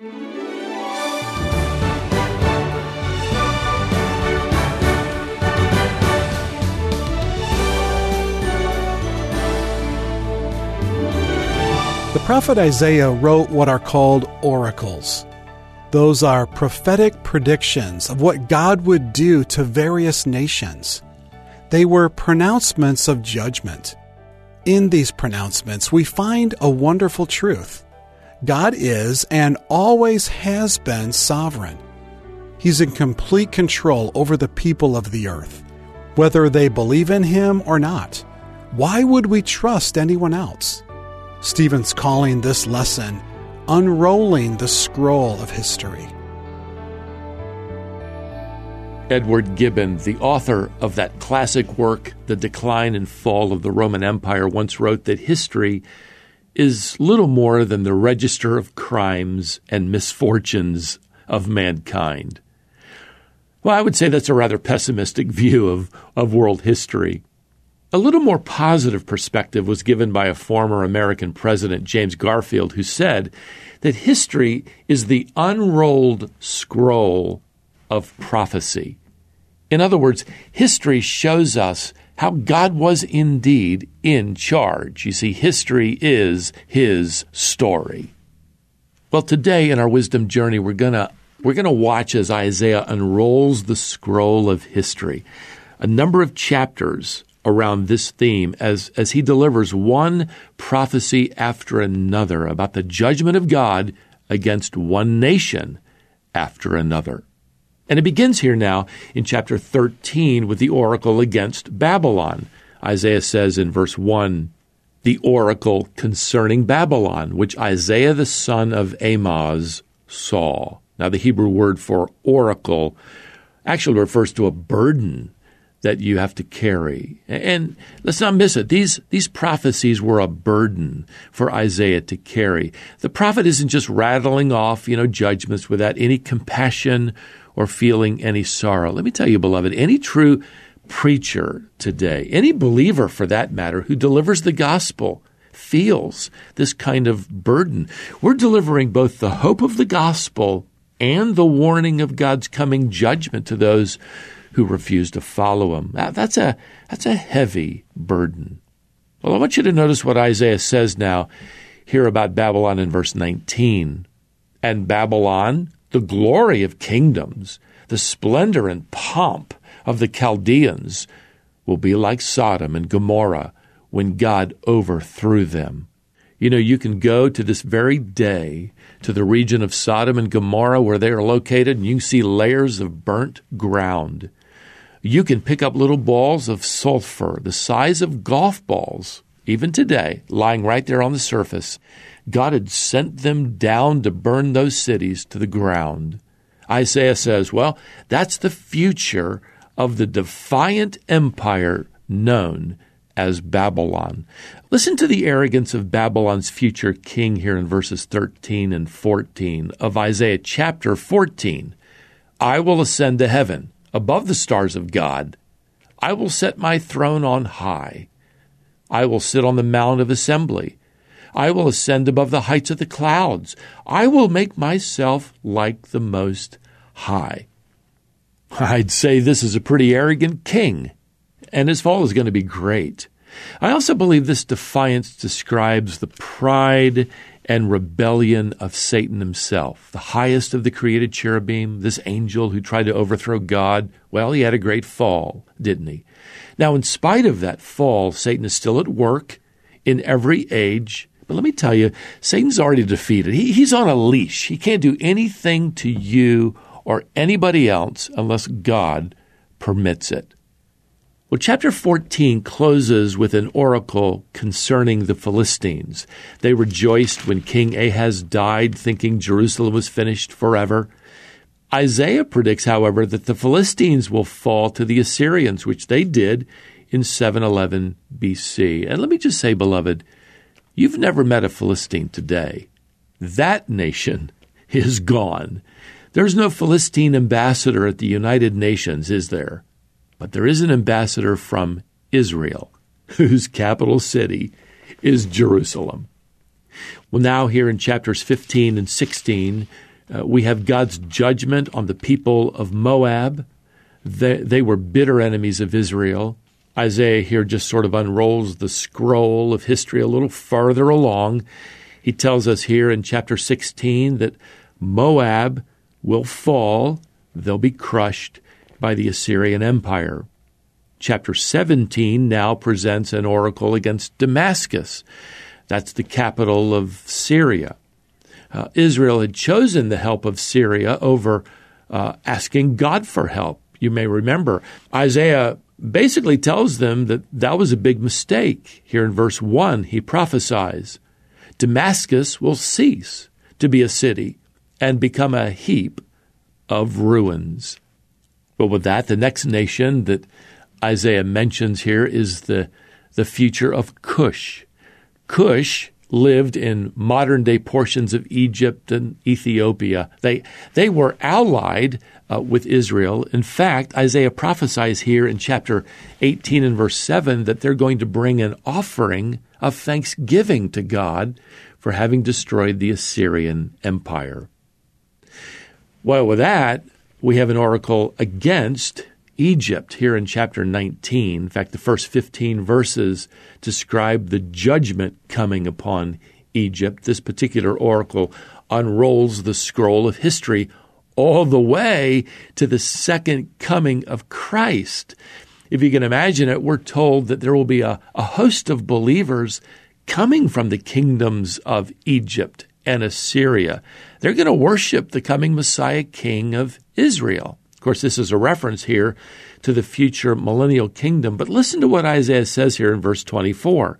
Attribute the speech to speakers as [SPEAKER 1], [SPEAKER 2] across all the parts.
[SPEAKER 1] The prophet Isaiah wrote what are called oracles. Those are prophetic predictions of what God would do to various nations. They were pronouncements of judgment. In these pronouncements, we find a wonderful truth. God is and always has been sovereign. He's in complete control over the people of the earth, whether they believe in Him or not. Why would we trust anyone else? Stephen's calling this lesson Unrolling the Scroll of History.
[SPEAKER 2] Edward Gibbon, the author of that classic work, The Decline and Fall of the Roman Empire, once wrote that history is little more than the register of crimes and misfortunes of mankind. Well, I would say that's a rather pessimistic view of, of world history. A little more positive perspective was given by a former American president, James Garfield, who said that history is the unrolled scroll of prophecy. In other words, history shows us how God was indeed in charge. You see, history is his story. Well, today in our wisdom journey, we're going to we're going to watch as Isaiah unrolls the scroll of history. A number of chapters around this theme as, as he delivers one prophecy after another about the judgment of God against one nation after another. And it begins here now in chapter 13 with the oracle against Babylon. Isaiah says in verse 1 the oracle concerning Babylon, which Isaiah the son of Amoz saw. Now, the Hebrew word for oracle actually refers to a burden that you have to carry. And let's not miss it. These, these prophecies were a burden for Isaiah to carry. The prophet isn't just rattling off, you know, judgments without any compassion or feeling any sorrow. Let me tell you, beloved, any true preacher today, any believer for that matter, who delivers the gospel, feels this kind of burden. We're delivering both the hope of the gospel and the warning of God's coming judgment to those who refuse to follow him. That's a, that's a heavy burden. Well, I want you to notice what Isaiah says now here about Babylon in verse 19. And Babylon, the glory of kingdoms, the splendor and pomp of the Chaldeans, will be like Sodom and Gomorrah when God overthrew them. You know, you can go to this very day to the region of Sodom and Gomorrah where they are located, and you see layers of burnt ground you can pick up little balls of sulfur the size of golf balls, even today, lying right there on the surface. God had sent them down to burn those cities to the ground. Isaiah says, well, that's the future of the defiant empire known as Babylon. Listen to the arrogance of Babylon's future king here in verses 13 and 14 of Isaiah chapter 14. I will ascend to heaven above the stars of God. I will set my throne on high. I will sit on the mount of assembly. I will ascend above the heights of the clouds. I will make myself like the Most High. I'd say this is a pretty arrogant king, and his fall is going to be great. I also believe this defiance describes the pride and rebellion of Satan himself, the highest of the created cherubim, this angel who tried to overthrow God. Well, he had a great fall, didn't he? Now, in spite of that fall, Satan is still at work in every age. But let me tell you, Satan's already defeated. He, he's on a leash. He can't do anything to you or anybody else unless God permits it. Well, chapter 14 closes with an oracle concerning the Philistines. They rejoiced when King Ahaz died, thinking Jerusalem was finished forever. Isaiah predicts, however, that the Philistines will fall to the Assyrians, which they did in 711 BC. And let me just say, beloved, you've never met a Philistine today. That nation is gone. There's no Philistine ambassador at the United Nations, is there? But there is an ambassador from Israel, whose capital city is Jerusalem. Well, now, here in chapters 15 and 16, Uh, we have God's judgment on the people of Moab. They, they were bitter enemies of Israel. Isaiah here just sort of unrolls the scroll of history a little farther along. He tells us here in chapter 16 that Moab will fall, they'll be crushed by the Assyrian Empire. Chapter 17 now presents an oracle against Damascus. That's the capital of Syria. Uh, Israel had chosen the help of Syria over uh, asking God for help. You may remember Isaiah basically tells them that that was a big mistake. Here in verse 1, he prophesies Damascus will cease to be a city and become a heap of ruins. But with that, the next nation that Isaiah mentions here is the, the future of Cush. Cush lived in modern day portions of Egypt and Ethiopia. They, they were allied uh, with Israel. In fact, Isaiah prophesies here in chapter 18 and verse 7 that they're going to bring an offering of thanksgiving to God for having destroyed the Assyrian Empire. Well, with that, we have an oracle against Egypt here in chapter 19. In fact, the first 15 verses describe the judgment coming upon Egypt. This particular oracle unrolls the scroll of history all the way to the second coming of Christ. If you can imagine it, we're told that there will be a, a host of believers coming from the kingdoms of Egypt and Assyria. They're going to worship the coming Messiah King of Israel. Of course, this is a reference here to the future millennial kingdom, but listen to what Isaiah says here in verse 24.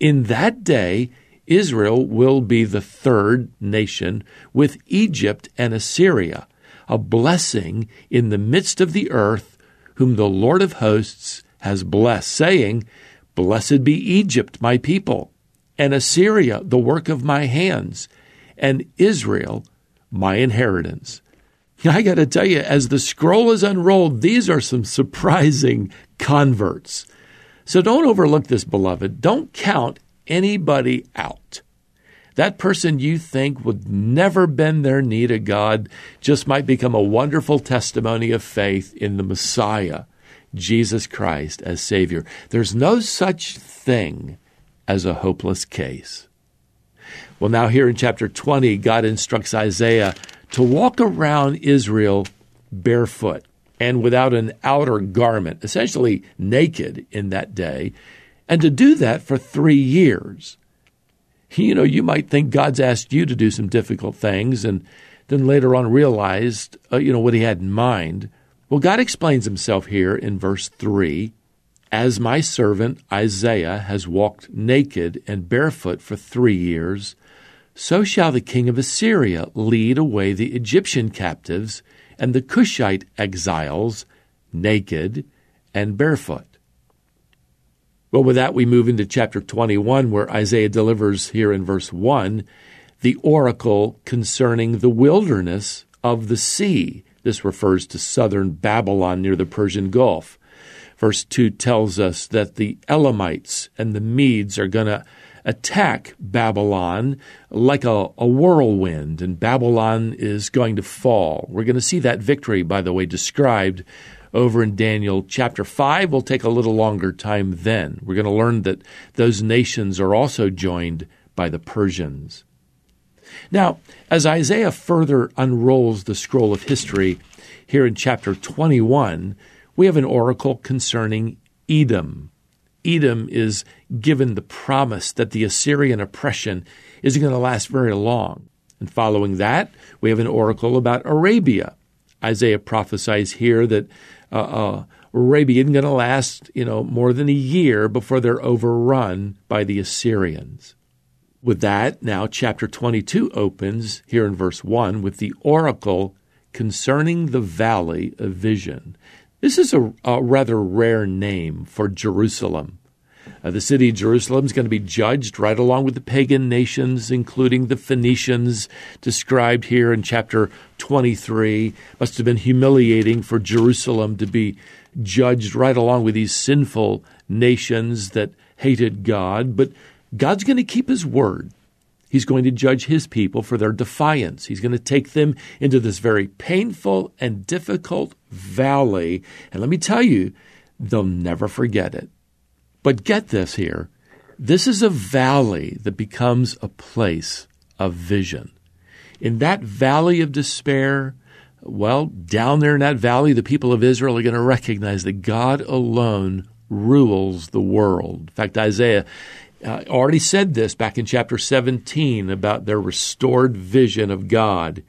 [SPEAKER 2] In that day, Israel will be the third nation with Egypt and Assyria, a blessing in the midst of the earth, whom the Lord of hosts has blessed, saying, Blessed be Egypt, my people, and Assyria, the work of my hands, and Israel, my inheritance. I got to tell you, as the scroll is unrolled, these are some surprising converts. So don't overlook this, beloved. Don't count anybody out. That person you think would never bend their knee to God just might become a wonderful testimony of faith in the Messiah, Jesus Christ, as Savior. There's no such thing as a hopeless case. Well, now here in chapter 20, God instructs Isaiah to walk around Israel barefoot and without an outer garment, essentially naked in that day, and to do that for three years. You know, you might think God's asked you to do some difficult things and then later on realized, uh, you know, what he had in mind. Well, God explains himself here in verse 3 As my servant Isaiah has walked naked and barefoot for three years, so shall the king of Assyria lead away the Egyptian captives and the Cushite exiles naked and barefoot. Well, with that, we move into chapter 21, where Isaiah delivers here in verse 1 the oracle concerning the wilderness of the sea. This refers to southern Babylon near the Persian Gulf. Verse 2 tells us that the Elamites and the Medes are going to attack Babylon like a, a whirlwind, and Babylon is going to fall. We're going to see that victory, by the way, described over in Daniel chapter 5 will take a little longer time then. We're going to learn that those nations are also joined by the Persians. Now, as Isaiah further unrolls the scroll of history here in chapter 21, we have an oracle concerning Edom. Edom is given the promise that the Assyrian oppression isn't going to last very long. And following that, we have an oracle about Arabia. Isaiah prophesies here that uh, uh, Arabia isn't going to last, you know, more than a year before they're overrun by the Assyrians. With that, now chapter 22 opens here in verse 1 with the oracle concerning the valley of vision. This is a, a rather rare name for Jerusalem. Uh, the city of Jerusalem is going to be judged right along with the pagan nations, including the Phoenicians, described here in chapter 23. Must have been humiliating for Jerusalem to be judged right along with these sinful nations that hated God. But God's going to keep his word. He's going to judge his people for their defiance. He's going to take them into this very painful and difficult valley. And let me tell you, they'll never forget it. But get this here this is a valley that becomes a place of vision. In that valley of despair, well, down there in that valley, the people of Israel are going to recognize that God alone rules the world. In fact, Isaiah uh, already said this back in chapter 17 about their restored vision of God.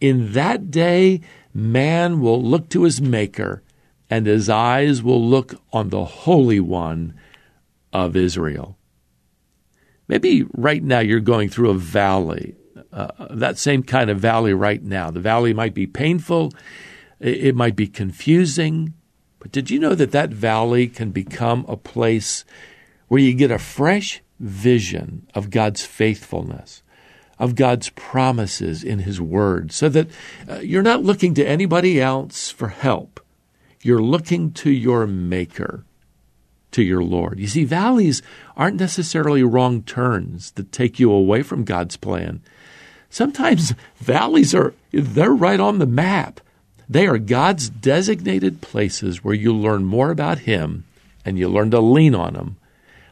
[SPEAKER 2] In that day, man will look to his Maker, and his eyes will look on the Holy One of Israel. Maybe right now you're going through a valley, uh, that same kind of valley right now. The valley might be painful, it might be confusing, but did you know that that valley can become a place where you get a fresh vision of God's faithfulness, of God's promises in His Word, so that uh, you're not looking to anybody else for help. You're looking to your Maker, to your Lord. You see, valleys aren't necessarily wrong turns that take you away from God's plan. Sometimes valleys are, they're right on the map. They are God's designated places where you learn more about Him and you learn to lean on Him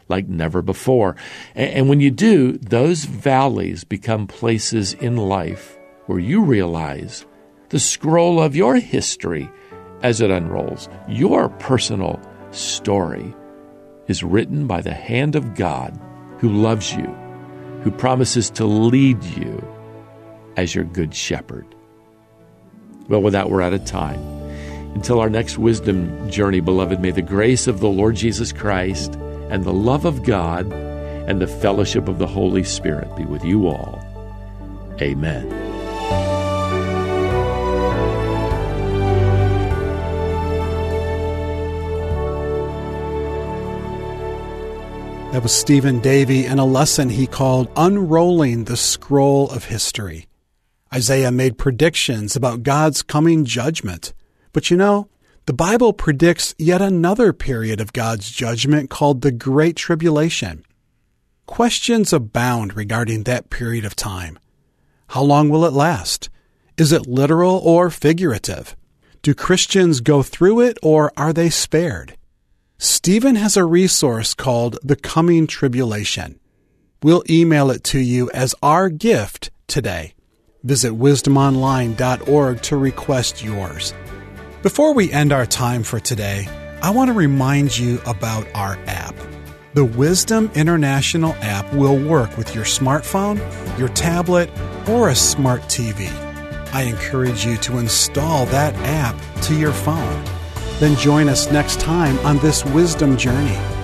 [SPEAKER 2] like never before. And, when you do, those valleys become places in life where you realize the scroll of your history as it unrolls, your personal story is written by the hand of God who loves you, who promises to lead you as your good shepherd. Well, with that, we're out of time. Until our next wisdom journey, beloved, may the grace of the Lord Jesus Christ and the love of God and the fellowship of the Holy Spirit be with you all. Amen.
[SPEAKER 1] That was Stephen Davey in a lesson he called Unrolling the Scroll of History. Isaiah made predictions about God's coming judgment. But you know, the Bible predicts yet another period of God's judgment called the Great Tribulation. Questions abound regarding that period of time. How long will it last? Is it literal or figurative? Do Christians go through it or are they spared? Stephen has a resource called The Coming Tribulation. We'll email it to you as our gift today. Visit wisdomonline.org to request yours. Before we end our time for today, I want to remind you about our app. The Wisdom International app will work with your smartphone, your tablet, or a smart TV. I encourage you to install that app to your phone. Then join us next time on this wisdom journey.